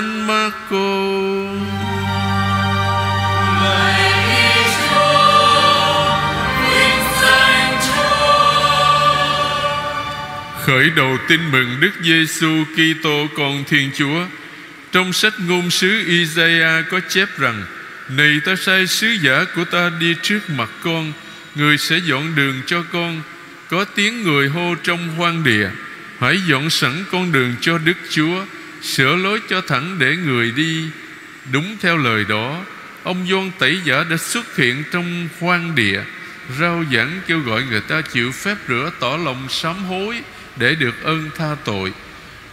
Thánh Marco. Khởi đầu tin mừng Đức Giêsu Kitô con Thiên Chúa. Trong sách ngôn sứ Isaiah có chép rằng: Này ta sai sứ giả của ta đi trước mặt con, người sẽ dọn đường cho con. Có tiếng người hô trong hoang địa: Hãy dọn sẵn con đường cho Đức Chúa, sửa lối cho thẳng để người đi. Đúng theo lời đó, ông Doan Tẩy Giả đã xuất hiện trong hoang địa, rao giảng kêu gọi người ta chịu phép rửa tỏ lòng sám hối để được ơn tha tội.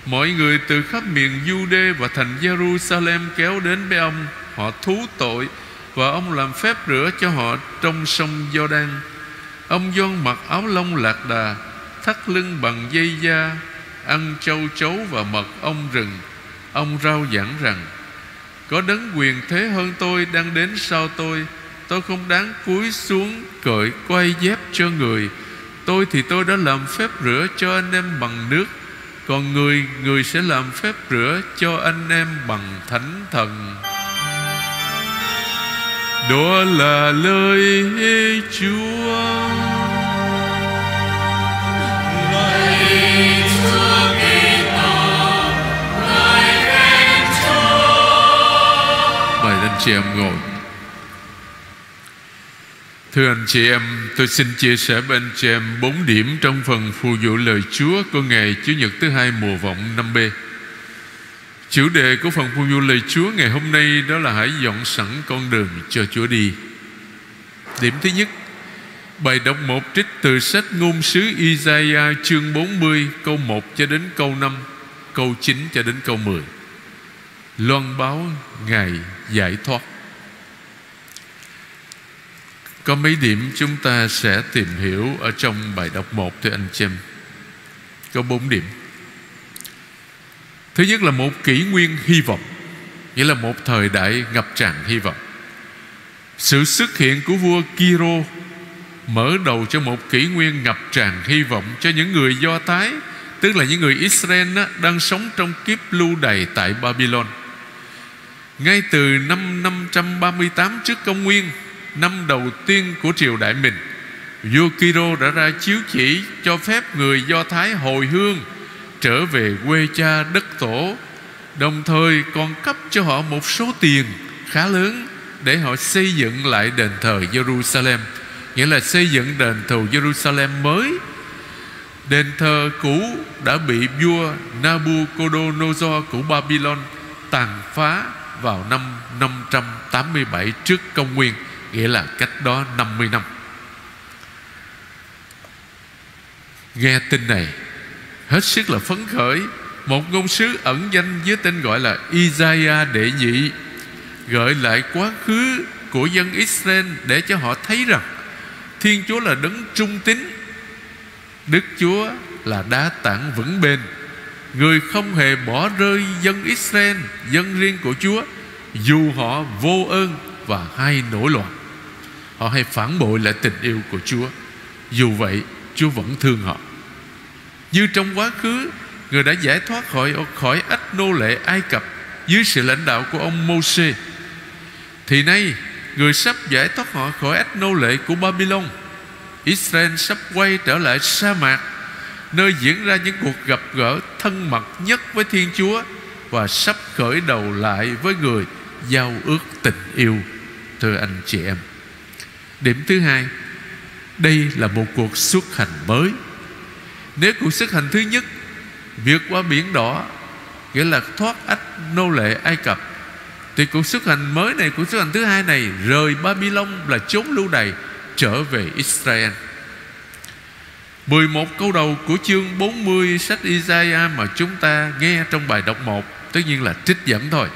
Mọi người từ khắp miền Jude và thành Jerusalem kéo đến với ông, họ thú tội và ông làm phép rửa cho họ trong sông Giođan. Ông Doan mặc áo lông lạc đà, thắt lưng bằng dây da, ăn châu chấu và mật ong rừng. Ông rao giảng rằng: Có đấng quyền thế hơn tôi đang đến sau tôi, tôi không đáng cúi xuống cởi quay dép cho người. Tôi thì tôi đã làm phép rửa cho anh em bằng nước. Còn người, người sẽ làm phép rửa cho anh em bằng thánh thần. Đó là lời Chúa. Anh chị em ngồi Thưa anh chị em, tôi xin chia sẻ với anh chị em bốn điểm trong phần phù vụ lời Chúa của ngày Chủ nhật thứ hai mùa vọng năm b Chủ đề của phần phù vụ lời Chúa ngày hôm nay đó là hãy dọn sẵn con đường cho Chúa đi. Điểm thứ nhất, bài đọc một trích từ sách ngôn sứ Isaiah chương 40 câu 1 cho đến câu 5, câu 9 cho đến câu 10. Loan báo ngày giải thoát. Có mấy điểm chúng ta sẽ tìm hiểu Ở trong bài đọc 1 thưa anh chị em Có bốn điểm. Thứ nhất là một kỷ nguyên hy vọng Nghĩa là một thời đại ngập tràn hy vọng. Sự xuất hiện của vua Kiro Mở đầu cho một kỷ nguyên ngập tràn hy vọng Cho những người Do Thái Tức là những người Israel đó, Đang sống trong kiếp lưu đày tại Babylon. Ngay từ năm 538 trước công nguyên, năm đầu tiên của triều đại mình vua Kiro đã ra chiếu chỉ cho phép người Do Thái hồi hương trở về quê cha đất tổ, đồng thời còn cấp cho họ một số tiền khá lớn để họ xây dựng lại đền thờ Jerusalem, nghĩa là xây dựng đền thờ Jerusalem mới. Đền thờ cũ đã bị vua Nabucodonosor của Babylon tàn phá vào năm 587 trước công nguyên, Nghĩa là cách đó 50 năm. Nghe tin này, Hết sức là phấn khởi. Một ngôn sứ ẩn danh với tên gọi là Isaiah đệ nhị Gợi lại quá khứ của dân Israel Để cho họ thấy rằng Thiên Chúa là đấng trung tín, Đức Chúa là đá tảng vững bền. Người không hề bỏ rơi dân Israel, Dân riêng của Chúa, Dù họ vô ơn và hay nổi loạn. Họ hay phản bội lại tình yêu của Chúa. Dù vậy, Chúa vẫn thương họ. Như trong quá khứ, Người đã giải thoát khỏi khỏi ách nô lệ Ai Cập Dưới sự lãnh đạo của ông Mô-xê Thì nay Người sắp giải thoát họ khỏi ách nô lệ của Babylon Israel sắp quay trở lại sa mạc Nơi diễn ra những cuộc gặp gỡ thân mật nhất với Thiên Chúa Và sắp khởi đầu lại với người Giao ước tình yêu, Thưa anh chị em. Điểm thứ hai, Đây là một cuộc xuất hành mới. Nếu cuộc xuất hành thứ nhất Vượt qua biển đỏ, Nghĩa là thoát ách nô lệ Ai Cập, Thì cuộc xuất hành mới này, Cuộc xuất hành thứ hai này Rời Babylon là chốn lưu đày Trở về Israel. 11 câu đầu của chương 40 sách Isaiah mà chúng ta nghe trong bài đọc 1 Tất nhiên là trích dẫn thôi.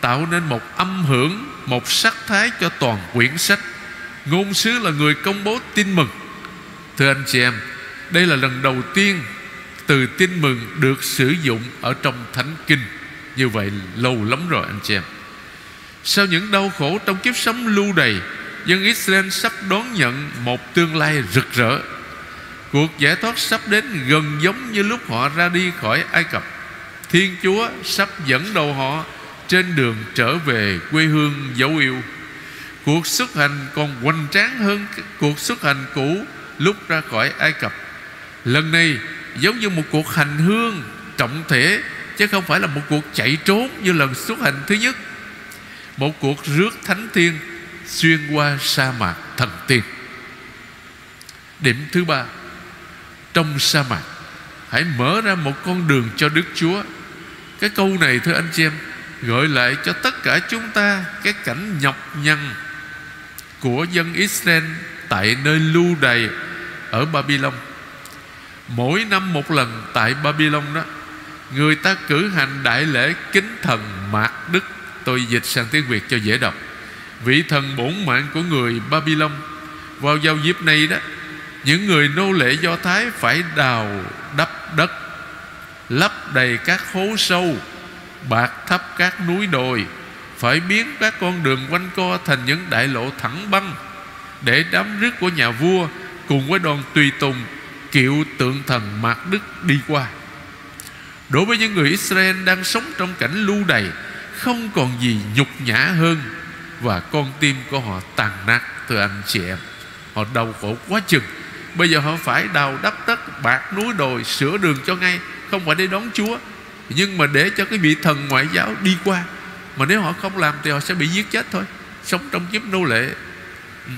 Tạo nên một âm hưởng, Một sắc thái cho toàn quyển sách. Ngôn sứ là người công bố tin mừng. Thưa anh chị em, Đây là lần đầu tiên Từ tin mừng được sử dụng Ở trong Thánh Kinh. Như vậy lâu lắm rồi anh chị em. Sau những đau khổ trong kiếp sống lưu đầy Dân Israel sắp đón nhận Một tương lai rực rỡ. Cuộc giải thoát sắp đến gần giống như lúc họ ra đi khỏi Ai Cập. Thiên Chúa sắp dẫn đầu họ Trên đường trở về quê hương dấu yêu. Cuộc xuất hành còn hoành tráng hơn Cuộc xuất hành cũ lúc ra khỏi Ai Cập. Lần này giống như một cuộc hành hương trọng thể, Chứ không phải là một cuộc chạy trốn như lần xuất hành thứ nhất. Một cuộc rước thánh thiên Xuyên qua sa mạc thần tiên. Điểm thứ ba. Trong sa mạc. Hãy mở ra một con đường cho Đức Chúa. Cái câu này, thưa anh chị em, Gợi lại cho tất cả chúng ta Cái cảnh nhọc nhằn Của dân Israel Tại nơi lưu đày Ở Babylon Mỗi năm một lần tại Babylon đó, Người ta cử hành đại lễ kính thần Mạc Đức. Tôi dịch sang tiếng Việt cho dễ đọc. Vị thần bổn mạng của người Babylon Vào giao dịp này đó những người nô lệ Do Thái phải đào đắp đất, Lấp đầy các hố sâu, Bạc thấp các núi đồi, Phải biến các con đường quanh co Thành những đại lộ thẳng băng Để đám rước của nhà vua Cùng với đoàn tùy tùng Kiệu tượng thần Mạc Đức đi qua. Đối với những người Israel đang sống trong cảnh lưu đày Không còn gì nhục nhã hơn Và con tim của họ tàn nát, Thưa anh chị em. Họ đau khổ quá chừng. Bây giờ họ phải đào đắp đất Bạc núi đồi, sửa đường cho ngay, Không phải để đón Chúa. Nhưng mà để cho cái vị thần ngoại giáo đi qua, Mà nếu họ không làm thì họ sẽ bị giết chết thôi, Sống trong kiếp nô lệ. Ừ.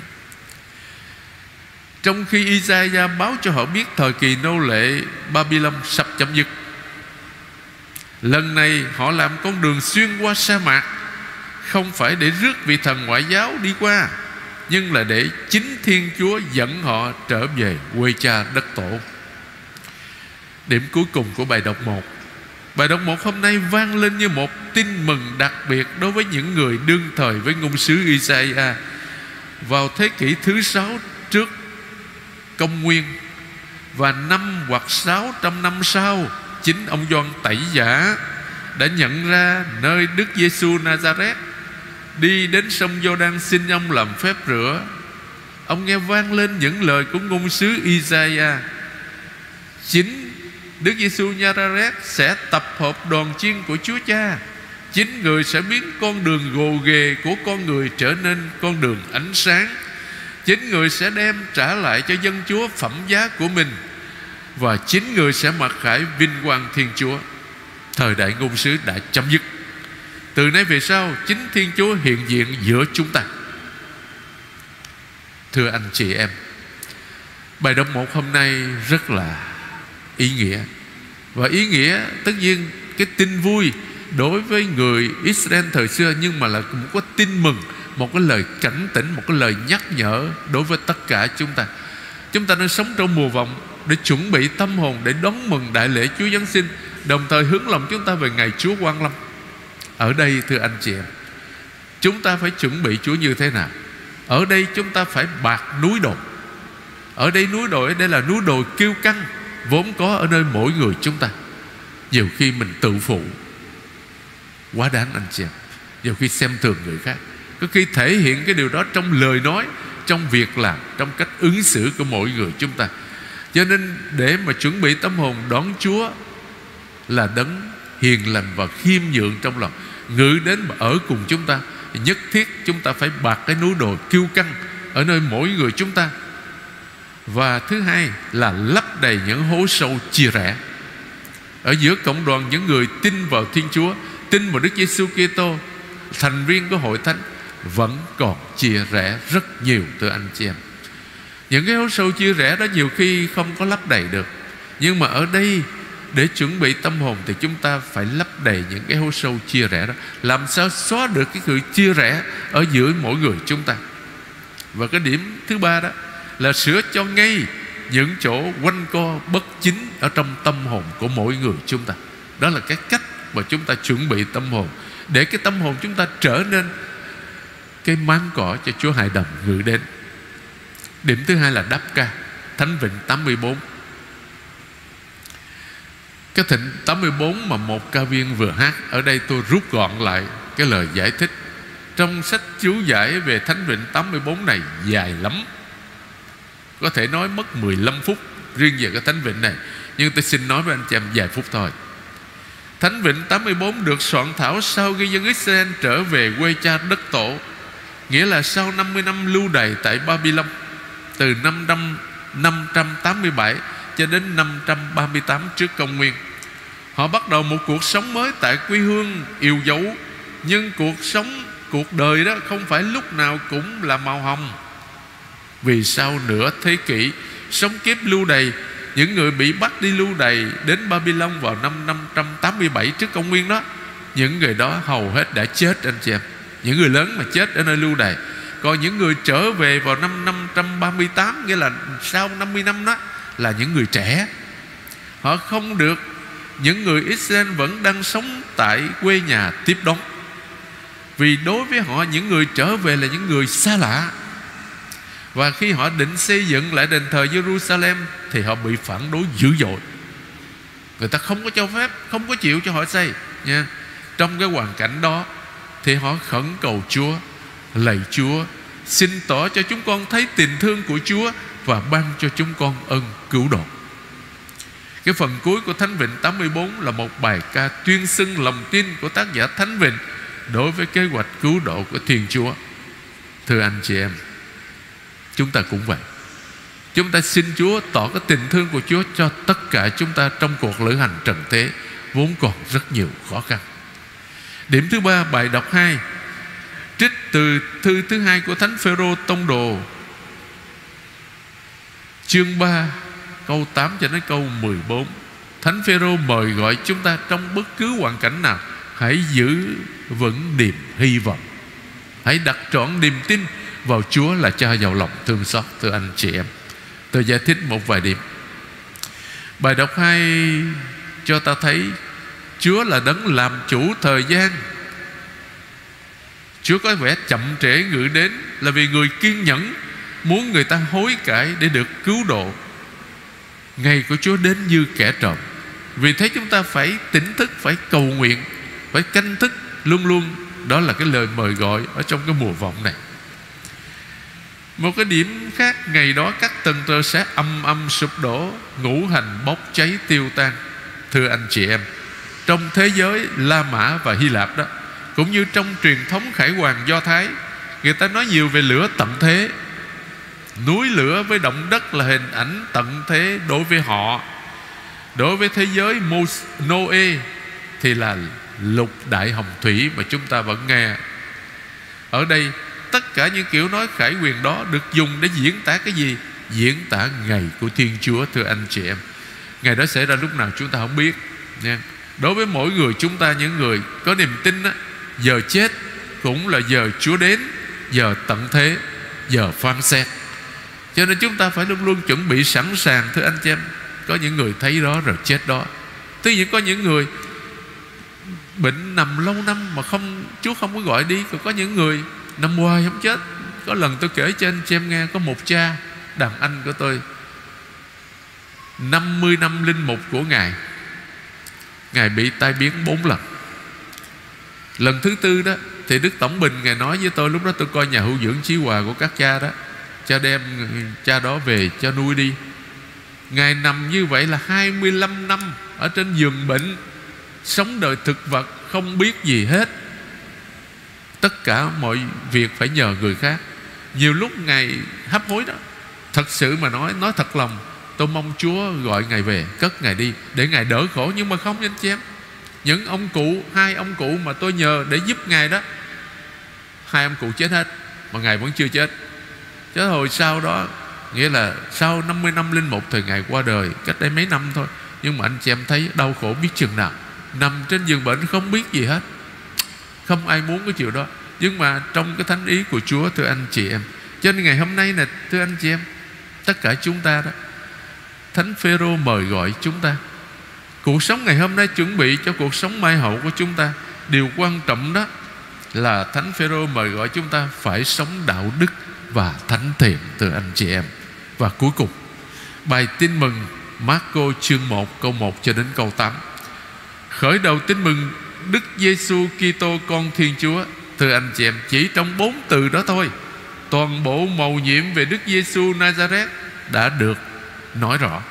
Trong khi Isaiah báo cho họ biết Thời kỳ nô lệ Babylon sắp chấm dứt, Lần này họ làm con đường xuyên qua sa mạc, Không phải để rước vị thần ngoại giáo đi qua. Nhưng là để chính Thiên Chúa dẫn họ trở về quê cha đất tổ. Điểm cuối cùng của bài đọc 1 Bài đọc 1 hôm nay vang lên như một tin mừng đặc biệt Đối với những người đương thời với ngôn sứ Isaiah Vào thế kỷ thứ sáu trước công nguyên Và năm hoặc sáu trăm năm sau, chính ông Doan Tẩy Giả đã nhận ra nơi Đức Giêsu Nazareth đi đến sông Giô-đan xin ông làm phép rửa. Ông nghe vang lên những lời của ngôn sứ Isaiah. Chính Đức Giêsu Nazareth sẽ tập hợp đoàn chiên của Chúa Cha. Chính người sẽ biến con đường gồ ghề của con người trở nên con đường ánh sáng. Chính người sẽ đem trả lại cho dân Chúa phẩm giá của mình và chính người sẽ mặc khải vinh quang Thiên Chúa Thời đại ngôn sứ đã chấm dứt từ nay về sau, Chính Thiên Chúa hiện diện giữa chúng ta. Thưa anh chị em, Bài đọc một hôm nay rất là ý nghĩa. Và ý nghĩa, tất nhiên, Cái tin vui đối với người Israel thời xưa, Nhưng mà là một cái tin mừng, Một cái lời cảnh tỉnh, Một cái lời nhắc nhở đối với tất cả chúng ta. Chúng ta đang sống trong mùa vọng để chuẩn bị tâm hồn, để đón mừng đại lễ Chúa Giáng sinh, đồng thời hướng lòng chúng ta về ngày Chúa Quang Lâm. Ở đây thưa anh chị em, chúng ta phải chuẩn bị Chúa như thế nào? Ở đây chúng ta phải bạc núi đồi. Ở đây núi đồi đây là núi đồi kiêu căng vốn có ở nơi mỗi người chúng ta. Nhiều khi mình tự phụ quá đáng anh chị em. Nhiều khi xem thường người khác. Có khi thể hiện cái điều đó trong lời nói, trong việc làm, trong cách ứng xử của mỗi người chúng ta. Cho nên để mà chuẩn bị tâm hồn đón Chúa Là đấng hiền lành và khiêm nhượng trong lòng Ngự đến và ở cùng chúng ta. Nhất thiết chúng ta phải bạc cái núi đồi kiêu căng Ở nơi mỗi người chúng ta. Và thứ hai là lấp đầy những hố sâu chia rẽ. Ở giữa cộng đoàn những người tin vào Thiên Chúa, Tin vào Đức Giêsu Kitô, Thành viên của hội thánh, Vẫn còn chia rẽ rất nhiều từ anh chị em. Những cái hố sâu chia rẽ đó nhiều khi không có lấp đầy được. Nhưng mà ở đây để chuẩn bị tâm hồn Thì chúng ta phải lấp đầy những cái hố sâu chia rẽ đó. Làm sao xóa được cái sự chia rẽ Ở giữa mỗi người chúng ta? Và cái điểm thứ ba đó Là sửa cho ngay những chỗ quanh co bất chính Ở trong tâm hồn của mỗi người chúng ta. Đó là cái cách mà chúng ta chuẩn bị tâm hồn. Để cái tâm hồn chúng ta trở nên Cái máng cỏ cho Chúa Hài Đồng gửi đến. Điểm thứ hai là đáp ca. Thánh Vịnh 84 cái thịnh 84 mà một ca viên vừa hát, Ở đây tôi rút gọn lại Cái lời giải thích. Trong sách chú giải về Thánh Vịnh 84 này Dài lắm. Có thể nói mất 15 phút Riêng về cái Thánh Vịnh này, Nhưng tôi xin nói với anh chị em vài phút thôi. Thánh Vịnh 84 được soạn thảo sau khi dân Israel trở về quê cha đất tổ, Nghĩa là sau 50 năm lưu đày tại Babylon Từ năm năm 587 cho đến 538 trước công nguyên. Họ bắt đầu một cuộc sống mới tại quê hương yêu dấu Nhưng cuộc sống, cuộc đời đó không phải lúc nào cũng là màu hồng. Vì sau nửa thế kỷ Sống kiếp lưu đày Những người bị bắt đi lưu đày Đến Babylon vào năm 587 trước công nguyên đó Những người đó hầu hết đã chết anh chị em. Những người lớn mà chết ở nơi lưu đày. Còn những người trở về vào năm 538 Nghĩa là sau 50 năm đó là những người trẻ. Họ không được, Những người Israel vẫn đang sống Tại quê nhà tiếp đón. Vì đối với họ, Những người trở về là những người xa lạ. Và khi họ định xây dựng lại đền thờ Jerusalem, Thì họ bị phản đối dữ dội. Người ta không có cho phép, Không có chịu cho họ xây, nha. Trong cái hoàn cảnh đó, Thì họ khẩn cầu Chúa, Lạy Chúa, Xin tỏ cho chúng con thấy tình thương của Chúa và ban cho chúng con ân cứu độ. Cái phần cuối của Thánh Vịnh 84 Là một bài ca tuyên xưng lòng tin Của tác giả Thánh Vịnh Đối với kế hoạch cứu độ của Thiên Chúa. Thưa anh chị em, Chúng ta cũng vậy. Chúng ta xin Chúa tỏ cái tình thương của Chúa Cho tất cả chúng ta trong cuộc lữ hành trần thế Vốn còn rất nhiều khó khăn. Điểm thứ ba, bài đọc 2 Trích từ thư thứ hai của Thánh Phêrô Tông Đồ Chương 3 Câu 8 cho đến câu 14 Thánh Phêrô mời gọi chúng ta Trong bất cứ hoàn cảnh nào, Hãy giữ vững niềm hy vọng. Hãy đặt trọn niềm tin vào Chúa là cha giàu lòng, thương xót, thưa anh chị em. Tôi giải thích một vài điểm. Bài đọc hai cho ta thấy, Chúa là đấng làm chủ thời gian. Chúa có vẻ chậm trễ ngự đến Là vì người kiên nhẫn Muốn người ta hối cải để được cứu độ. Ngày của Chúa đến như kẻ trộm. Vì thế chúng ta phải tỉnh thức, Phải cầu nguyện, Phải canh thức luôn luôn. Đó là cái lời mời gọi Ở trong cái mùa vọng này. Một cái điểm khác, Ngày đó các tầng tơ sẽ âm âm sụp đổ, Ngũ hành bốc cháy tiêu tan. Thưa anh chị em, Trong thế giới La Mã và Hy Lạp đó, Cũng như trong truyền thống khải hoàng Do Thái, Người ta nói nhiều về lửa tận thế. Núi lửa với động đất là hình ảnh tận thế đối với họ. Đối với thế giới Noe Thì là lục đại hồng thủy mà chúng ta vẫn nghe. Ở đây tất cả những kiểu nói khải quyền đó được dùng để diễn tả cái gì? Diễn tả ngày của thiên chúa thưa anh chị em. Ngày đó xảy ra lúc nào chúng ta không biết nha. Đối với mỗi người chúng ta những người có niềm tin á, giờ chết cũng là giờ chúa đến giờ tận thế giờ phán xét cho nên chúng ta phải luôn luôn chuẩn bị sẵn sàng, thưa anh chị em. Có những người thấy đó rồi chết đó. Tuy nhiên có những người bệnh nằm lâu năm mà không, Chúa không có gọi đi. Còn có những người Năm hoài không chết. Có lần tôi kể cho anh chị em nghe, Có một cha, đàn anh của tôi 50 năm linh mục của Ngài. Ngài bị tai biến bốn lần. Lần thứ tư đó, Thì Đức Tổng Bình Ngài nói với tôi, Lúc đó tôi coi nhà hữu dưỡng chí hòa của các cha đó. Cha đem cha đó về cho nuôi đi. Ngài nằm như vậy là 25 năm Ở trên giường bệnh, Sống đời thực vật Không biết gì hết. Tất cả mọi việc phải nhờ người khác. Nhiều lúc Ngài hấp hối đó. Thật sự mà nói Nói thật lòng, Tôi mong Chúa gọi Ngài về, Cất Ngài đi, Để Ngài đỡ khổ. Nhưng mà không, anh chị em. Những ông cụ, Hai ông cụ mà tôi nhờ để giúp Ngài đó, Hai ông cụ chết hết, Mà Ngài vẫn chưa chết. Chứ hồi sau đó, Nghĩa là sau 50 năm linh mục thời ngày qua đời, Cách đây mấy năm thôi. Nhưng mà anh chị em thấy đau khổ biết chừng nào. Nằm trên giường bệnh không biết gì hết. Không ai muốn cái chuyện đó. Nhưng mà trong cái thánh ý của Chúa, Thưa anh chị em. Cho nên ngày hôm nay nè, Thưa anh chị em, Tất cả chúng ta đó, Thánh Phêrô mời gọi chúng ta. Cuộc sống ngày hôm nay chuẩn bị cho cuộc sống mai hậu của chúng ta. Điều quan trọng đó Là Thánh Phêrô mời gọi chúng ta Phải sống đạo đức và thánh thiện từ anh chị em. Và cuối cùng, Bài tin mừng Marco chương 1 câu 1 cho đến câu 8 Khởi đầu tin mừng Đức Giêsu Kitô, con Thiên Chúa, Thưa anh chị em, Chỉ trong bốn từ đó thôi, Toàn bộ màu nhiệm về Đức Giêsu Nazareth Đã được nói rõ.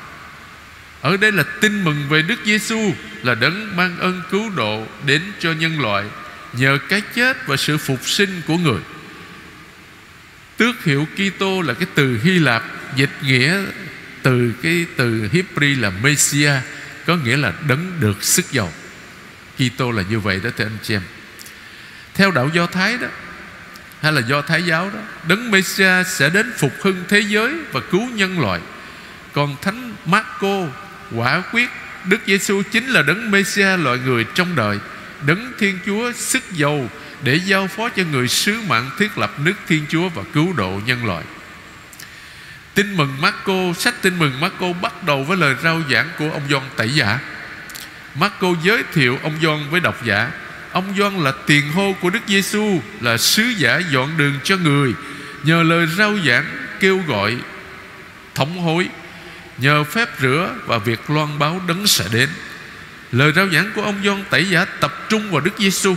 Ở đây là tin mừng về Đức Giêsu Là đấng mang ơn cứu độ Đến cho nhân loại Nhờ cái chết và sự phục sinh của người. Tước hiệu Kitô là cái từ Hy Lạp, Dịch nghĩa từ cái từ Hebrew là Messiah, Có nghĩa là đấng được sức giàu. Kitô là như vậy đó thưa anh chị em. Theo đạo Do Thái đó, Hay là Do Thái giáo đó, Đấng Messiah sẽ đến phục hưng thế giới Và cứu nhân loại. Còn Thánh Marco quả quyết, Đức Giêsu chính là đấng Messiah, loại người trong đời, Đấng Thiên Chúa sức giàu để giao phó cho người sứ mạng thiết lập nước Thiên Chúa Và cứu độ nhân loại. Tin mừng Marco, Sách tin mừng Marco bắt đầu với lời rao giảng của ông Gioan Tẩy Giả. Marco giới thiệu ông Gioan với độc giả. Ông Gioan là tiền hô của Đức Giêsu, Là sứ giả dọn đường cho người. Nhờ lời rao giảng kêu gọi thống hối, Nhờ phép rửa và việc loan báo đấng sẽ đến. Lời rao giảng của ông Gioan Tẩy Giả tập trung vào Đức Giêsu.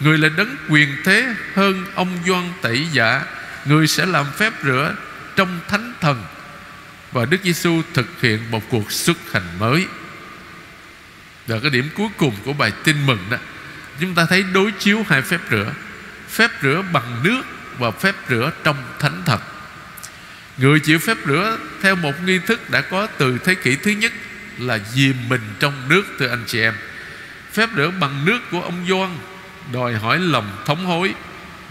Người là đấng quyền thế hơn ông Doan Tẩy Giả Người sẽ làm phép rửa trong thánh thần. Và Đức Giêsu thực hiện một cuộc xuất hành mới. Là cái điểm cuối cùng của bài tin mừng đó, Chúng ta thấy đối chiếu hai phép rửa. Phép rửa bằng nước Và phép rửa trong thánh thần. Người chịu phép rửa Theo một nghi thức đã có từ thế kỷ thứ nhất Là dìm mình trong nước, Thưa anh chị em. Phép rửa bằng nước của ông Doan Đòi hỏi lòng thống hối,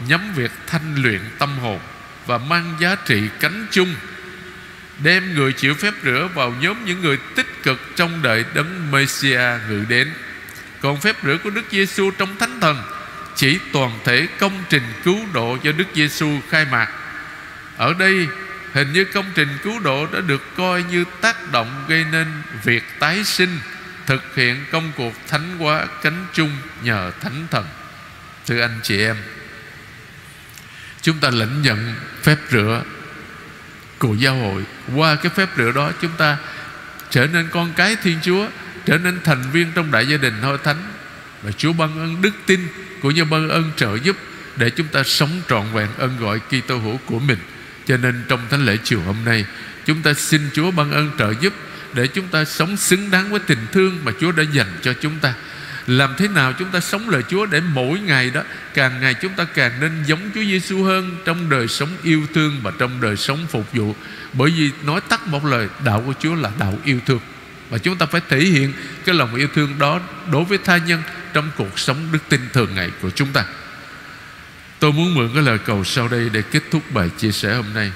Nhắm việc thanh luyện tâm hồn Và mang giá trị cánh chung, Đem người chịu phép rửa vào nhóm những người tích cực Trong đời đấng Messiah ngự đến. Còn phép rửa của Đức Giêsu trong Thánh Thần Chỉ toàn thể công trình cứu độ do Đức Giêsu khai mạc. Ở đây, Hình như công trình cứu độ đã được coi như tác động gây nên việc tái sinh Thực hiện công cuộc thánh hóa cánh chung nhờ thánh thần. Thưa anh chị em, Chúng ta lãnh nhận phép rửa của giáo hội. Qua cái phép rửa đó, chúng ta trở nên con cái Thiên Chúa, Trở nên thành viên trong đại gia đình Hội Thánh. Và Chúa ban ơn đức tin Cũng như ban ơn trợ giúp Để chúng ta sống trọn vẹn ơn gọi Kitô hữu của mình. Cho nên trong thánh lễ chiều hôm nay, Chúng ta xin Chúa ban ơn trợ giúp Để chúng ta sống xứng đáng với tình thương Mà Chúa đã dành cho chúng ta. Làm thế nào chúng ta sống lời Chúa Để mỗi ngày đó, Càng ngày chúng ta càng nên giống Chúa Giêsu hơn Trong đời sống yêu thương Và trong đời sống phục vụ. Bởi vì nói tắt một lời, Đạo của Chúa là đạo yêu thương. Và chúng ta phải thể hiện Cái lòng yêu thương đó Đối với tha nhân Trong cuộc sống đức tin thường ngày của chúng ta. Tôi muốn mượn cái lời cầu sau đây Để kết thúc bài chia sẻ hôm nay.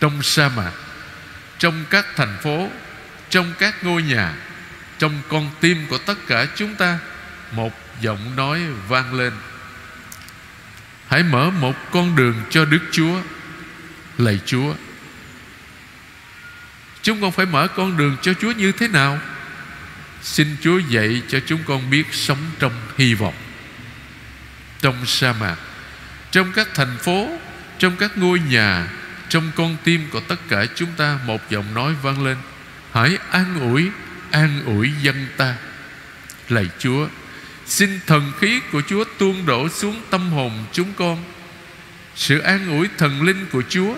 Trong sa mạc, Trong các thành phố, Trong các ngôi nhà trong con tim của tất cả chúng ta, Một giọng nói vang lên. Hãy mở một con đường cho Đức Chúa, Lạy Chúa. Chúng con phải mở con đường cho Chúa như thế nào? Xin Chúa dạy cho chúng con biết sống trong hy vọng, trong sa mạc, trong các thành phố, trong các ngôi nhà, trong con tim của tất cả chúng ta. Một giọng nói vang lên. Hãy an ủi an ủi dân ta lạy chúa, xin thần khí của chúa tuôn đổ xuống tâm hồn chúng con sự an ủi thần linh của chúa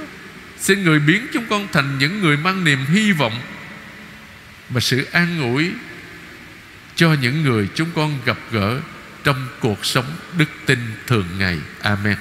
xin người biến chúng con thành những người mang niềm hy vọng và sự an ủi cho những người chúng con gặp gỡ trong cuộc sống đức tin thường ngày. Amen.